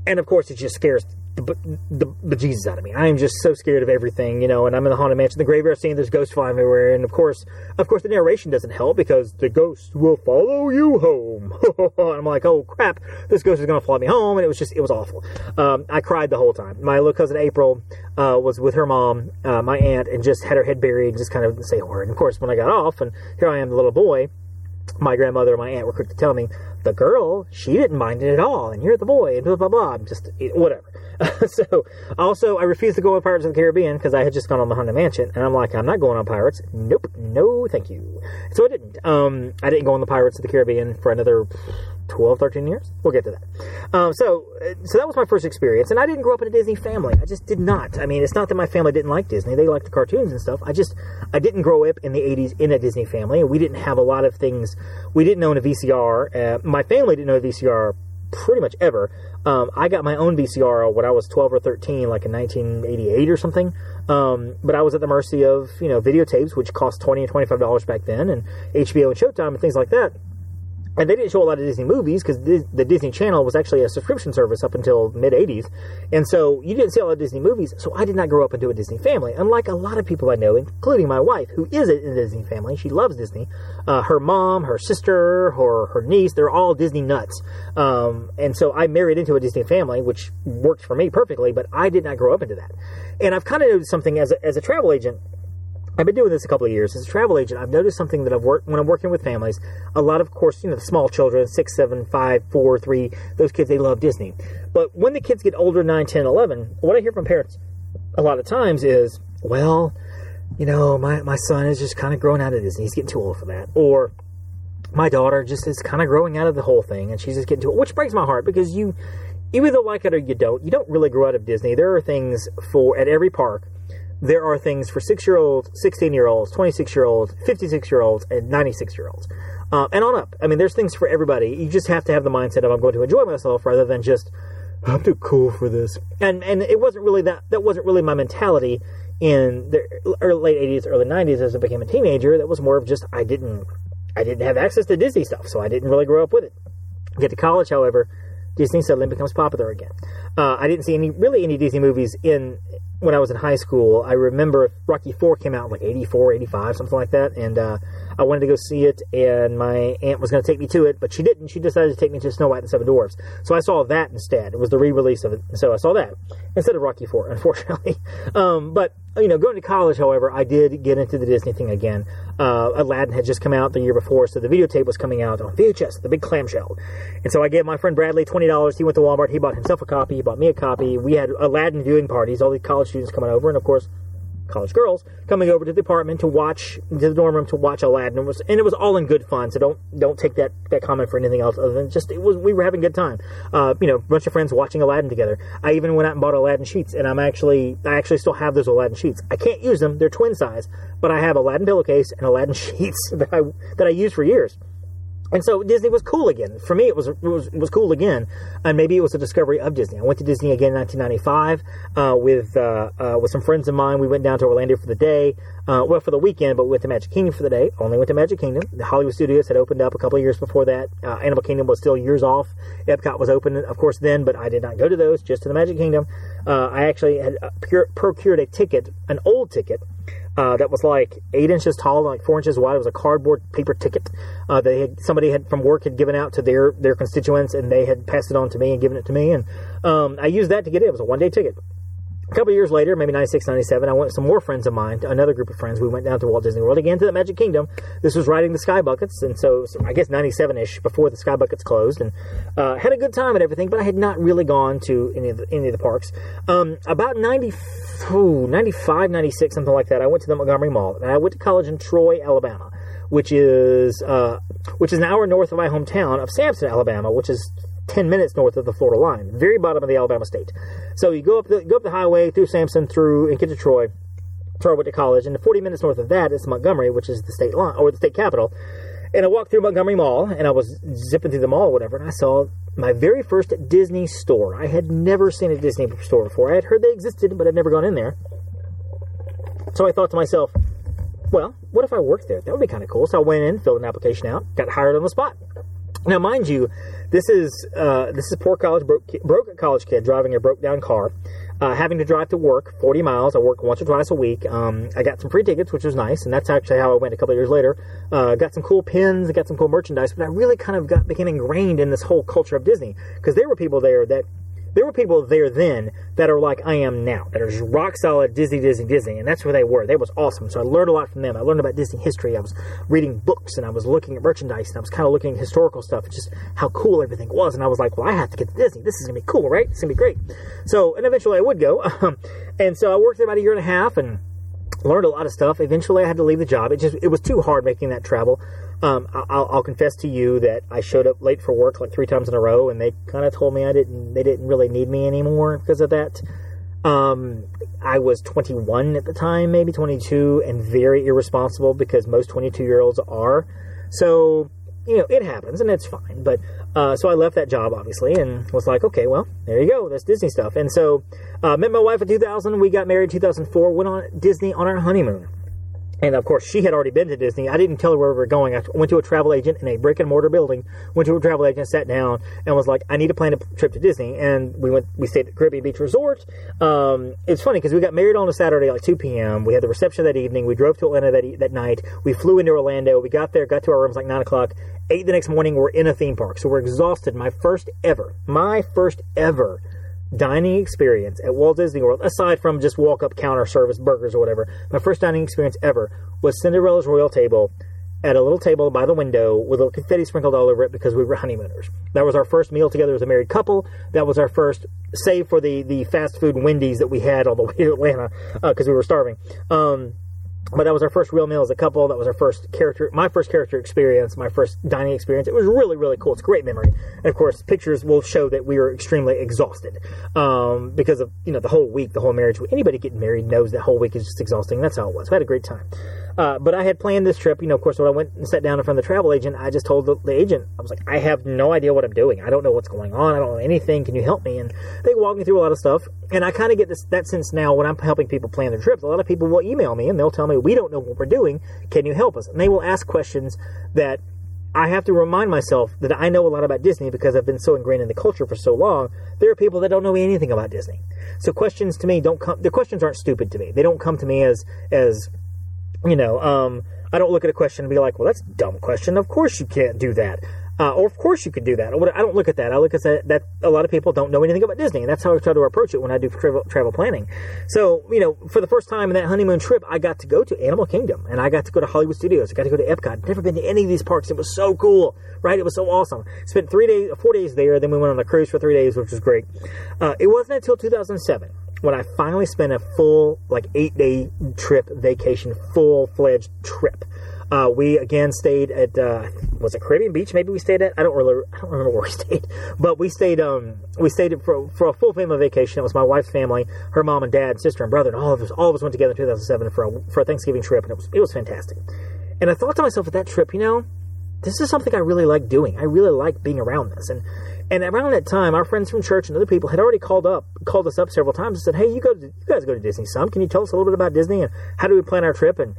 and of course, it just scares the, the, Jesus out of me. I am just so scared of everything, you know. And I'm in the haunted mansion, the graveyard scene. There's ghosts flying everywhere, and of course, of course, the narration doesn't help because the ghost will follow you home. and I'm like, oh crap, this ghost is gonna follow me home, and it was just, it was awful. Um, I cried the whole time. My little cousin April uh, was with her mom, uh, my aunt, and just had her head buried, and just kind of say a word. And of course, when I got off, and here I am, the little boy my grandmother and my aunt were quick to tell me the girl she didn't mind it at all and you're the boy and blah blah blah I'm just whatever so also i refused to go on pirates of the caribbean because i had just gone on the haunted mansion and i'm like i'm not going on pirates. Nope. No thank you. So i didn't. Um i didn't go on the pirates of the caribbean for another 12 13 years. We'll get to that. Um, so so that was my first experience and i didn't grow up in a disney family. I just did not. I mean it's not that my family didn't like disney. They liked the cartoons and stuff. I just i didn't grow up in the 80s in a disney family. And we didn't have a lot of things. We didn't own a vcr uh, my family didn't know a vcr pretty much ever. Um, I got my own VCR when I was 12 or 13, like in 1988 or something. Um, but I was at the mercy of you know videotapes, which cost 20 and 25 dollars back then, and HBO and Showtime and things like that and they didn't show a lot of Disney movies because the Disney Channel was actually a subscription service up until mid '80s, and so you didn't see a lot of Disney movies. So I did not grow up into a Disney family, unlike a lot of people I know, including my wife, who is in a Disney family. She loves Disney. Uh, her mom, her sister, her her niece—they're all Disney nuts. Um, and so I married into a Disney family, which worked for me perfectly. But I did not grow up into that, and I've kind of noticed something as a, as a travel agent I've been doing this a couple of years as a travel agent. I've noticed something that I've worked when I'm working with families. A lot of, course, you know, the small children, six, seven, five, four, three, those kids, they love Disney. But when the kids get older, 9, 10, 11, what I hear from parents a lot of times is, well, you know, my, my son is just kind of growing out of Disney. He's getting too old for that. Or my daughter just is kind of growing out of the whole thing and she's just getting too old, which breaks my heart because you, you either like it or you don't. You don't really grow out of Disney. There are things for, at every park, there are things for six year olds, 16 year olds, 26 year olds, 56 year olds, and 96 year olds. Uh, and on up. I mean, there's things for everybody. You just have to have the mindset of I'm going to enjoy myself rather than just I'm too cool for this. And and it wasn't really that. That wasn't really my mentality in the early, late 80s, early 90s as I became a teenager. That was more of just I didn't I didn't have access to Disney stuff, so I didn't really grow up with it. Get to college, however, Disney suddenly becomes popular again. Uh, I didn't see any really any Disney movies in when I was in high school. I remember Rocky Four came out like 84, 85, something like that, and uh, I wanted to go see it, and my aunt was going to take me to it, but she didn't. She decided to take me to Snow White and the Seven Dwarfs. So I saw that instead. It was the re-release of it, so I saw that instead of Rocky Four, unfortunately. Um, but you know, going to college, however, I did get into the Disney thing again. Uh, Aladdin had just come out the year before, so the videotape was coming out on VHS, the big clamshell. And so I gave my friend Bradley twenty dollars. He went to Walmart. He bought himself a copy. Bought me a copy. We had Aladdin viewing parties. All the college students coming over, and of course, college girls coming over to the apartment to watch to the dorm room to watch Aladdin. It was and it was all in good fun. So don't don't take that that comment for anything else other than just it was we were having a good time. Uh, you know, a bunch of friends watching Aladdin together. I even went out and bought Aladdin sheets, and I'm actually I actually still have those Aladdin sheets. I can't use them; they're twin size, but I have Aladdin pillowcase and Aladdin sheets that I that I use for years. And so Disney was cool again. For me, it was, was was cool again, and maybe it was a discovery of Disney. I went to Disney again in 1995 uh, with uh, uh, with some friends of mine. We went down to Orlando for the day, uh, well for the weekend, but we went to Magic Kingdom for the day. Only went to Magic Kingdom. The Hollywood Studios had opened up a couple of years before that. Uh, Animal Kingdom was still years off. Epcot was open, of course, then, but I did not go to those. Just to the Magic Kingdom. Uh, I actually had procured a ticket, an old ticket uh, that was like eight inches tall, and like four inches wide. It was a cardboard paper ticket. Uh, they had somebody had from work had given out to their their constituents, and they had passed it on to me and given it to me, and um, I used that to get in. It was a one day ticket. A couple years later, maybe 96, 97, I went with some more friends of mine, another group of friends. We went down to Walt Disney World again to the Magic Kingdom. This was riding the Sky Buckets, and so, I guess 97 ish before the Sky Buckets closed, and uh, had a good time and everything, but I had not really gone to any of the, any of the parks. Um, about 90, ooh, 95, 96, something like that, I went to the Montgomery Mall, and I went to college in Troy, Alabama, which is uh, which is an hour north of my hometown of Samson, Alabama, which is 10 minutes north of the Florida line, very bottom of the Alabama state. So you go up the, go up the highway through Samson, through and get to Troy. Troy went to college, and 40 minutes north of that is Montgomery, which is the state line or the state capital. And I walked through Montgomery Mall, and I was zipping through the mall or whatever, and I saw my very first Disney store. I had never seen a Disney store before. I had heard they existed, but I'd never gone in there. So I thought to myself, well, what if I worked there? That would be kind of cool. So I went in, filled an application out, got hired on the spot. Now, mind you, this is uh, this is poor college broke college kid driving a broke down car, uh, having to drive to work 40 miles. I work once or twice a week. Um, I got some free tickets, which was nice, and that's actually how I went a couple years later. Uh, got some cool pins, got some cool merchandise, but I really kind of got became ingrained in this whole culture of Disney because there were people there that there were people there then that are like I am now, that are rock solid Disney, Disney, Disney, and that's where they were. They was awesome. So I learned a lot from them. I learned about Disney history. I was reading books and I was looking at merchandise and I was kind of looking at historical stuff, and just how cool everything was. And I was like, well, I have to get to Disney. This is gonna be cool, right? It's gonna be great. So, and eventually I would go. Um, and so I worked there about a year and a half and learned a lot of stuff. Eventually I had to leave the job. It just it was too hard making that travel. Um, I'll, I'll, confess to you that I showed up late for work like three times in a row, and they kind of told me I didn't. They didn't really need me anymore because of that. Um, I was 21 at the time, maybe 22, and very irresponsible because most 22 year olds are. So you know, it happens and it's fine. But uh, so I left that job obviously and was like, okay, well, there you go, that's Disney stuff. And so uh, met my wife in 2000. We got married in 2004. Went on Disney on our honeymoon. And of course, she had already been to Disney. I didn't tell her where we were going. I went to a travel agent in a brick and mortar building. Went to a travel agent, sat down, and was like, "I need to plan a trip to Disney." And we went. We stayed at Caribbean Beach Resort. Um, it's funny because we got married on a Saturday, like 2 p.m. We had the reception that evening. We drove to Atlanta that e- that night. We flew into Orlando. We got there, got to our rooms like nine o'clock. Eight the next morning. We're in a theme park, so we're exhausted. My first ever, my first ever dining experience at Walt Disney World, aside from just walk up counter service burgers or whatever, my first dining experience ever was Cinderella's Royal Table at a little table by the window with a little confetti sprinkled all over it because we were honeymooners. That was our first meal together as a married couple. That was our first, save for the, the fast food Wendy's that we had all the way to Atlanta because we were starving. Um, but that was our first real meal as a couple. That was our first character, my first character experience, my first dining experience. It was really, really cool. It's a great memory. And of course, pictures will show that we were extremely exhausted um, because of you know the whole week, the whole marriage. Anybody getting married knows that whole week is just exhausting. That's how it was. We had a great time. Uh, but I had planned this trip. You know, of course, when I went and sat down in front of the travel agent, I just told the, the agent, I was like, I have no idea what I'm doing. I don't know what's going on. I don't know anything. Can you help me? And they walked me through a lot of stuff. And I kind of get this that sense now when I'm helping people plan their trips. A lot of people will email me and they'll tell me, we don't know what we're doing. Can you help us? And they will ask questions that I have to remind myself that I know a lot about Disney because I've been so ingrained in the culture for so long. There are people that don't know anything about Disney. So questions to me don't come. The questions aren't stupid to me. They don't come to me as as you know. Um, I don't look at a question and be like, "Well, that's a dumb question. Of course you can't do that." Uh, or of course you could do that. I don't look at that. I look at that, that a lot of people don't know anything about Disney, and that's how I try to approach it when I do travel, travel planning. So, you know, for the first time in that honeymoon trip, I got to go to Animal Kingdom, and I got to go to Hollywood Studios. I got to go to Epcot. Never been to any of these parks. It was so cool, right? It was so awesome. Spent three days, four days there. Then we went on a cruise for three days, which was great. Uh, it wasn't until 2007 when I finally spent a full, like, eight day trip vacation, full fledged trip. Uh, we again stayed at uh, was it Caribbean Beach? Maybe we stayed at. I don't really I don't remember where we stayed, but we stayed um we stayed for for a full family vacation. It was my wife's family, her mom and dad, sister and brother, and all of us all of us went together in 2007 for a for a Thanksgiving trip, and it was it was fantastic. And I thought to myself at that trip, you know, this is something I really like doing. I really like being around this. And and around that time, our friends from church and other people had already called up, called us up several times and said, "Hey, you go, you guys go to Disney some? Can you tell us a little bit about Disney and how do we plan our trip?" And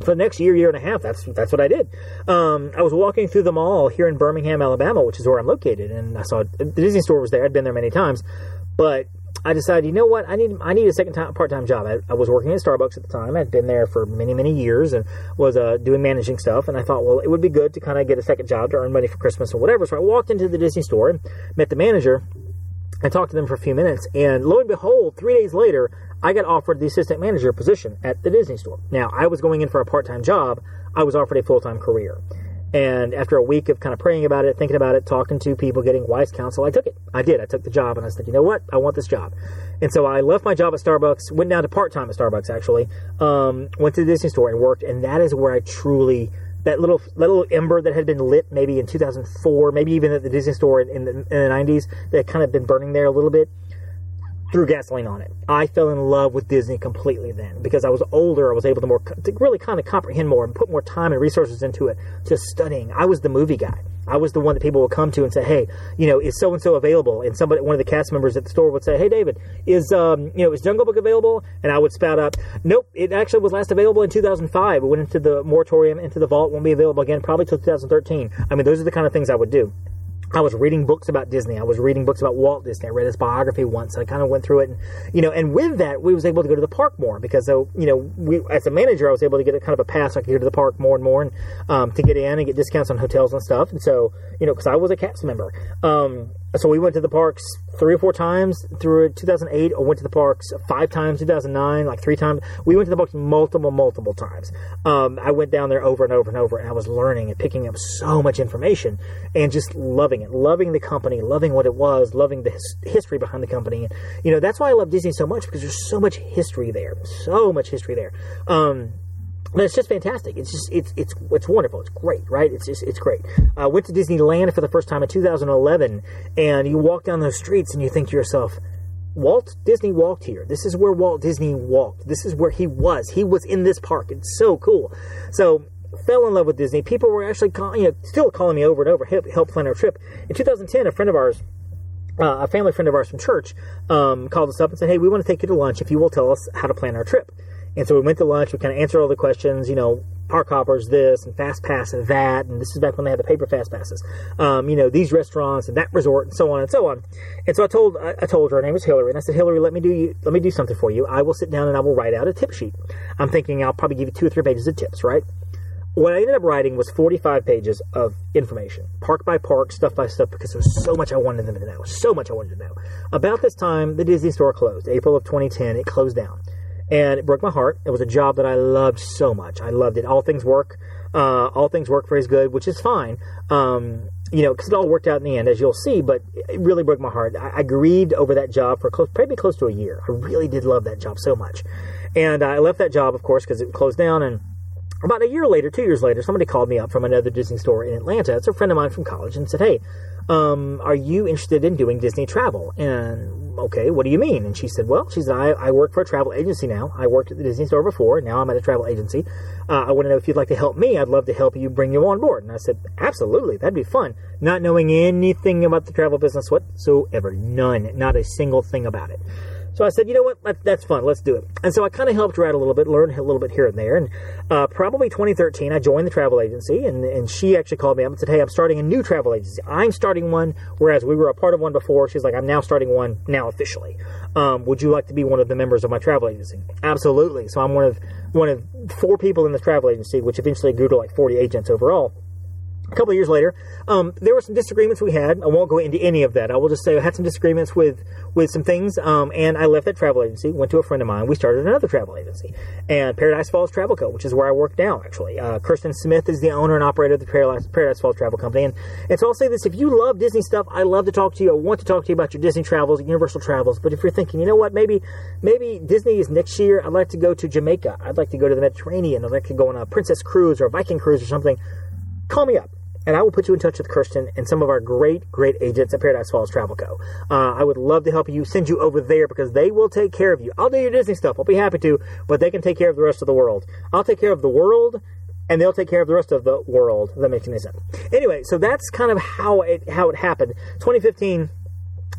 for the next year, year and a half, that's that's what I did. Um, I was walking through the mall here in Birmingham, Alabama, which is where I'm located, and I saw the Disney store was there. I'd been there many times, but I decided, you know what, I need I need a second time part time job. I, I was working at Starbucks at the time. I'd been there for many many years and was uh, doing managing stuff. And I thought, well, it would be good to kind of get a second job to earn money for Christmas or whatever. So I walked into the Disney store and met the manager. I talked to them for a few minutes, and lo and behold, three days later, I got offered the assistant manager position at the Disney store. Now, I was going in for a part time job, I was offered a full time career. And after a week of kind of praying about it, thinking about it, talking to people, getting wise counsel, I took it. I did. I took the job, and I said, you know what? I want this job. And so I left my job at Starbucks, went down to part time at Starbucks actually, um, went to the Disney store and worked, and that is where I truly that little that little ember that had been lit maybe in 2004, maybe even at the Disney store in, in, the, in the 90s that kind of been burning there a little bit threw gasoline on it. I fell in love with Disney completely then because I was older. I was able to more to really kind of comprehend more and put more time and resources into it, just studying. I was the movie guy. I was the one that people would come to and say, "Hey, you know, is so and so available?" And somebody, one of the cast members at the store, would say, "Hey, David, is um, you know, is Jungle Book available?" And I would spout up, "Nope, it actually was last available in 2005. It went into the moratorium, into the vault, won't be available again probably till 2013." I mean, those are the kind of things I would do. I was reading books about Disney. I was reading books about Walt Disney. I read his biography once. I kind of went through it, and you know, and with that, we was able to go to the park more because, so you know, we as a manager, I was able to get a kind of a pass. So I could go to the park more and more, and um, to get in and get discounts on hotels and stuff. And so, you know, because I was a cast member, um, so we went to the parks three or four times through 2008. or went to the parks five times 2009, like three times. We went to the parks multiple, multiple times. Um, I went down there over and over and over, and I was learning and picking up so much information and just loving it, loving the company, loving what it was, loving the his- history behind the company. And, you know, that's why I love Disney so much because there's so much history there, so much history there. Um, but it's just fantastic. It's just it's it's it's wonderful. It's great, right? It's just it's great. I went to Disneyland for the first time in 2011, and you walk down those streets and you think to yourself, Walt Disney walked here. This is where Walt Disney walked. This is where he was. He was in this park. It's so cool. So fell in love with Disney. People were actually call, you know still calling me over and over help help plan our trip. In 2010, a friend of ours. Uh, a family friend of ours from church um, called us up and said, "Hey, we want to take you to lunch if you will tell us how to plan our trip." And so we went to lunch. We kind of answered all the questions, you know, park hoppers this and fast pass that. And this is back when they had the paper fast passes. Um, you know, these restaurants and that resort and so on and so on. And so I told, I, I told her, her name was Hillary, and I said, Hillary, let me do you, let me do something for you. I will sit down and I will write out a tip sheet. I'm thinking I'll probably give you two or three pages of tips, right? What I ended up writing was 45 pages of information, park by park, stuff by stuff, because there was so much I wanted them to know. So much I wanted to know. About this time, the Disney store closed. April of 2010, it closed down and it broke my heart. It was a job that I loved so much. I loved it. All things work. Uh, all things work for his good, which is fine. Um, you know, because it all worked out in the end, as you'll see. But it really broke my heart. I, I grieved over that job for close, probably close to a year. I really did love that job so much, and I left that job, of course, because it closed down. And about a year later, two years later, somebody called me up from another Disney store in Atlanta. It's a friend of mine from college, and said, "Hey, um, are you interested in doing Disney travel?" And okay, what do you mean? And she said, well, she said, I, I work for a travel agency now. I worked at the Disney store before. Now I'm at a travel agency. Uh, I want to know if you'd like to help me. I'd love to help you bring you on board. And I said, absolutely. That'd be fun. Not knowing anything about the travel business whatsoever. None. Not a single thing about it. So I said, you know what, that's fun, let's do it. And so I kind of helped her out a little bit, learned a little bit here and there. And uh, probably 2013, I joined the travel agency, and, and she actually called me up and said, hey, I'm starting a new travel agency. I'm starting one, whereas we were a part of one before. She's like, I'm now starting one now officially. Um, would you like to be one of the members of my travel agency? Absolutely. So I'm one of one of four people in the travel agency, which eventually grew to like 40 agents overall a couple of years later, um, there were some disagreements we had. I won't go into any of that. I will just say I had some disagreements with with some things, um, and I left that travel agency, went to a friend of mine. We started another travel agency, and Paradise Falls Travel Co., which is where I work now. Actually, uh, Kirsten Smith is the owner and operator of the Paradise, Paradise Falls Travel Company, and, and so I'll say this: if you love Disney stuff, I love to talk to you. I want to talk to you about your Disney travels, Universal travels. But if you're thinking, you know what, maybe maybe Disney is next year. I'd like to go to Jamaica. I'd like to go to the Mediterranean. I'd like to go on a Princess cruise or a Viking cruise or something. Call me up and I will put you in touch with Kirsten and some of our great, great agents at Paradise Falls Travel Co. Uh, I would love to help you, send you over there because they will take care of you. I'll do your Disney stuff, I'll be happy to, but they can take care of the rest of the world. I'll take care of the world, and they'll take care of the rest of the world. That makes any sense. Anyway, so that's kind of how it how it happened. 2015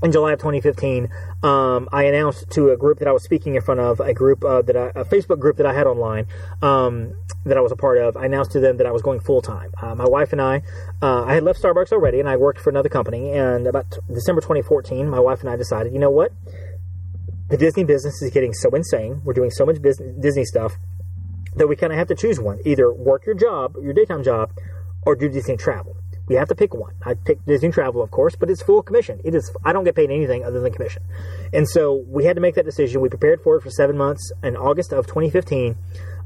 in July of 2015, um, I announced to a group that I was speaking in front of, a group uh, that I, a Facebook group that I had online um, that I was a part of. I announced to them that I was going full time. Uh, my wife and I, uh, I had left Starbucks already, and I worked for another company. And about December 2014, my wife and I decided, you know what, the Disney business is getting so insane. We're doing so much Disney stuff that we kind of have to choose one: either work your job, your daytime job, or do Disney travel. We have to pick one. I picked Disney Travel, of course, but it's full commission. It is. I don't get paid anything other than commission, and so we had to make that decision. We prepared for it for seven months. In August of 2015,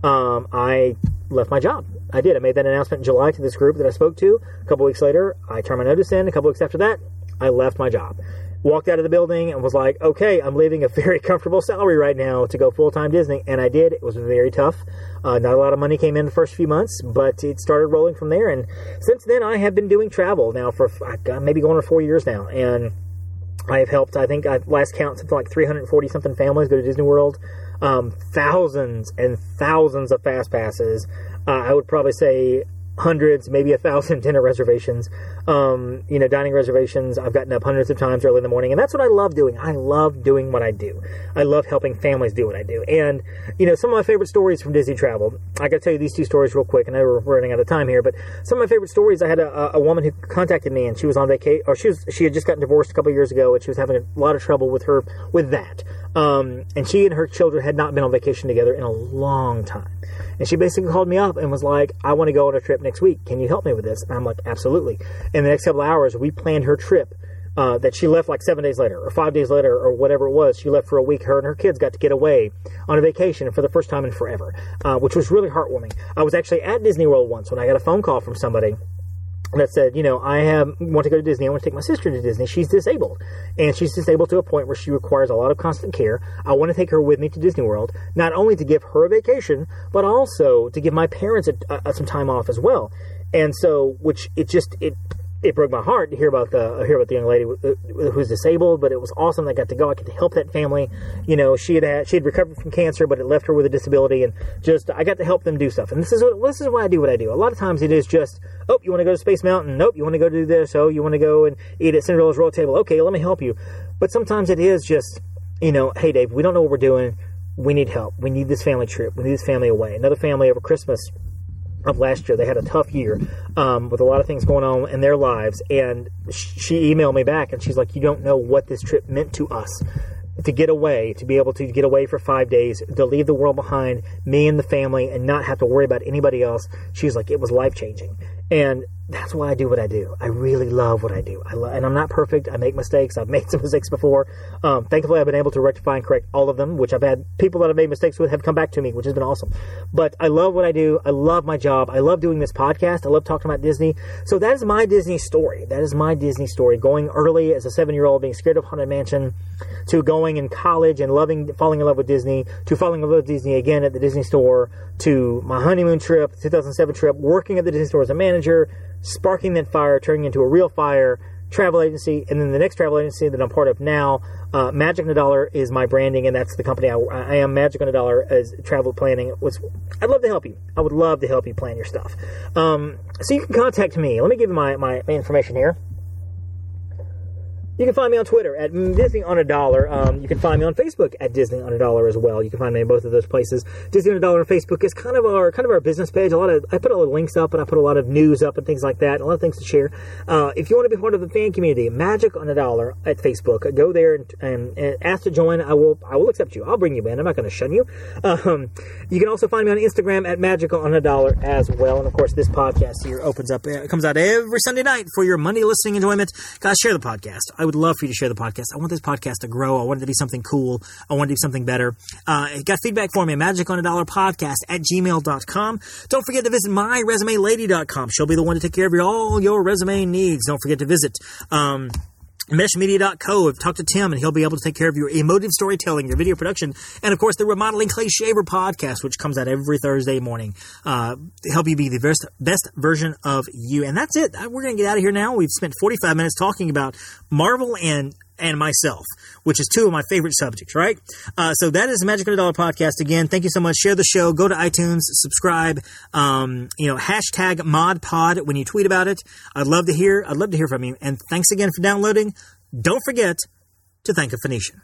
um, I left my job. I did. I made that announcement in July to this group that I spoke to. A couple weeks later, I turned my notice in. A couple weeks after that, I left my job walked out of the building and was like, okay, I'm leaving a very comfortable salary right now to go full time Disney. And I did. It was very tough. Uh, not a lot of money came in the first few months, but it started rolling from there. And since then, I have been doing travel now for maybe going on four years now. And I have helped, I think, I last count, something like 340 something families go to Disney World. Um, thousands and thousands of fast passes. Uh, I would probably say hundreds, maybe a thousand dinner reservations, um, you know, dining reservations. I've gotten up hundreds of times early in the morning, and that's what I love doing. I love doing what I do. I love helping families do what I do. And you know, some of my favorite stories from Disney travel. I got to tell you these two stories real quick. and I know we're running out of time here, but some of my favorite stories. I had a, a woman who contacted me, and she was on vacation, or she was she had just gotten divorced a couple years ago, and she was having a lot of trouble with her with that. Um, and she and her children had not been on vacation together in a long time. And she basically called me up and was like, I want to go on a trip next week. Can you help me with this? And I'm like, absolutely. In the next couple hours, we planned her trip. Uh, that she left like seven days later or five days later or whatever it was. She left for a week. Her and her kids got to get away on a vacation for the first time in forever, uh, which was really heartwarming. I was actually at Disney World once when I got a phone call from somebody that said, you know, I have want to go to Disney. I want to take my sister to Disney. She's disabled, and she's disabled to a point where she requires a lot of constant care. I want to take her with me to Disney World, not only to give her a vacation, but also to give my parents a, a, some time off as well. And so, which it just it it broke my heart to hear about the uh, hear about the young lady uh, who's disabled, but it was awesome that I got to go. I got to help that family. You know, she had, had she had recovered from cancer, but it left her with a disability, and just I got to help them do stuff. And this is what this is why I do what I do. A lot of times it is just, oh, you want to go to Space Mountain? Nope. You want to go do this? Oh, you want to go and eat at Cinderella's Royal Table? Okay, let me help you. But sometimes it is just, you know, hey Dave, we don't know what we're doing. We need help. We need this family trip. We need this family away. Another family over Christmas of last year. They had a tough year um, with a lot of things going on in their lives. And she emailed me back and she's like, You don't know what this trip meant to us. To get away, to be able to get away for five days, to leave the world behind, me and the family, and not have to worry about anybody else. She's like, it was life changing. And that's why I do what I do. I really love what I do. I lo- and I'm not perfect. I make mistakes. I've made some mistakes before. Um, thankfully, I've been able to rectify and correct all of them, which I've had people that I've made mistakes with have come back to me, which has been awesome. But I love what I do. I love my job. I love doing this podcast. I love talking about Disney. So that is my Disney story. That is my Disney story. Going early as a seven year old, being scared of Haunted Mansion, to going in college and loving, falling in love with Disney, to falling in love with Disney again at the Disney store, to my honeymoon trip, 2007 trip, working at the Disney store as a manager, sparking that fire, turning into a real fire, travel agency, and then the next travel agency that I'm part of now, uh, Magic on a Dollar is my branding, and that's the company I, I am. Magic on a Dollar as travel planning. Was I'd love to help you. I would love to help you plan your stuff. Um, so you can contact me. Let me give you my, my information here. You can find me on Twitter at Disney on a Dollar. Um, you can find me on Facebook at Disney on a Dollar as well. You can find me in both of those places. Disney on a Dollar on Facebook is kind of our kind of our business page. A lot of I put a lot of links up and I put a lot of news up and things like that. A lot of things to share. Uh, if you want to be part of the fan community, Magic on a Dollar at Facebook, go there and, and, and, ask to join. I will I will accept you. I'll bring you in. I'm not going to shun you. Um, you can also find me on Instagram at Magic on a Dollar as well. And of course, this podcast here opens up. It comes out every Sunday night for your Monday listening enjoyment. Guys, share the podcast. I would love for you to share the podcast. I want this podcast to grow. I want it to be something cool. I want to be something better. Uh, got feedback for me, magic on a dollar podcast at gmail.com. Don't forget to visit myresumelady.com. She'll be the one to take care of your, all your resume needs. Don't forget to visit, um, Meshmedia.co. Talked to Tim, and he'll be able to take care of your emotive storytelling, your video production, and of course the Remodeling Clay Shaver podcast, which comes out every Thursday morning uh, to help you be the best, best version of you. And that's it. We're going to get out of here now. We've spent 45 minutes talking about Marvel and and myself, which is two of my favorite subjects, right? Uh, so that is the Magic on a Dollar podcast. Again, thank you so much. Share the show. Go to iTunes, subscribe. Um, you know, hashtag Mod Pod when you tweet about it. I'd love to hear. I'd love to hear from you. And thanks again for downloading. Don't forget to thank a Phoenician.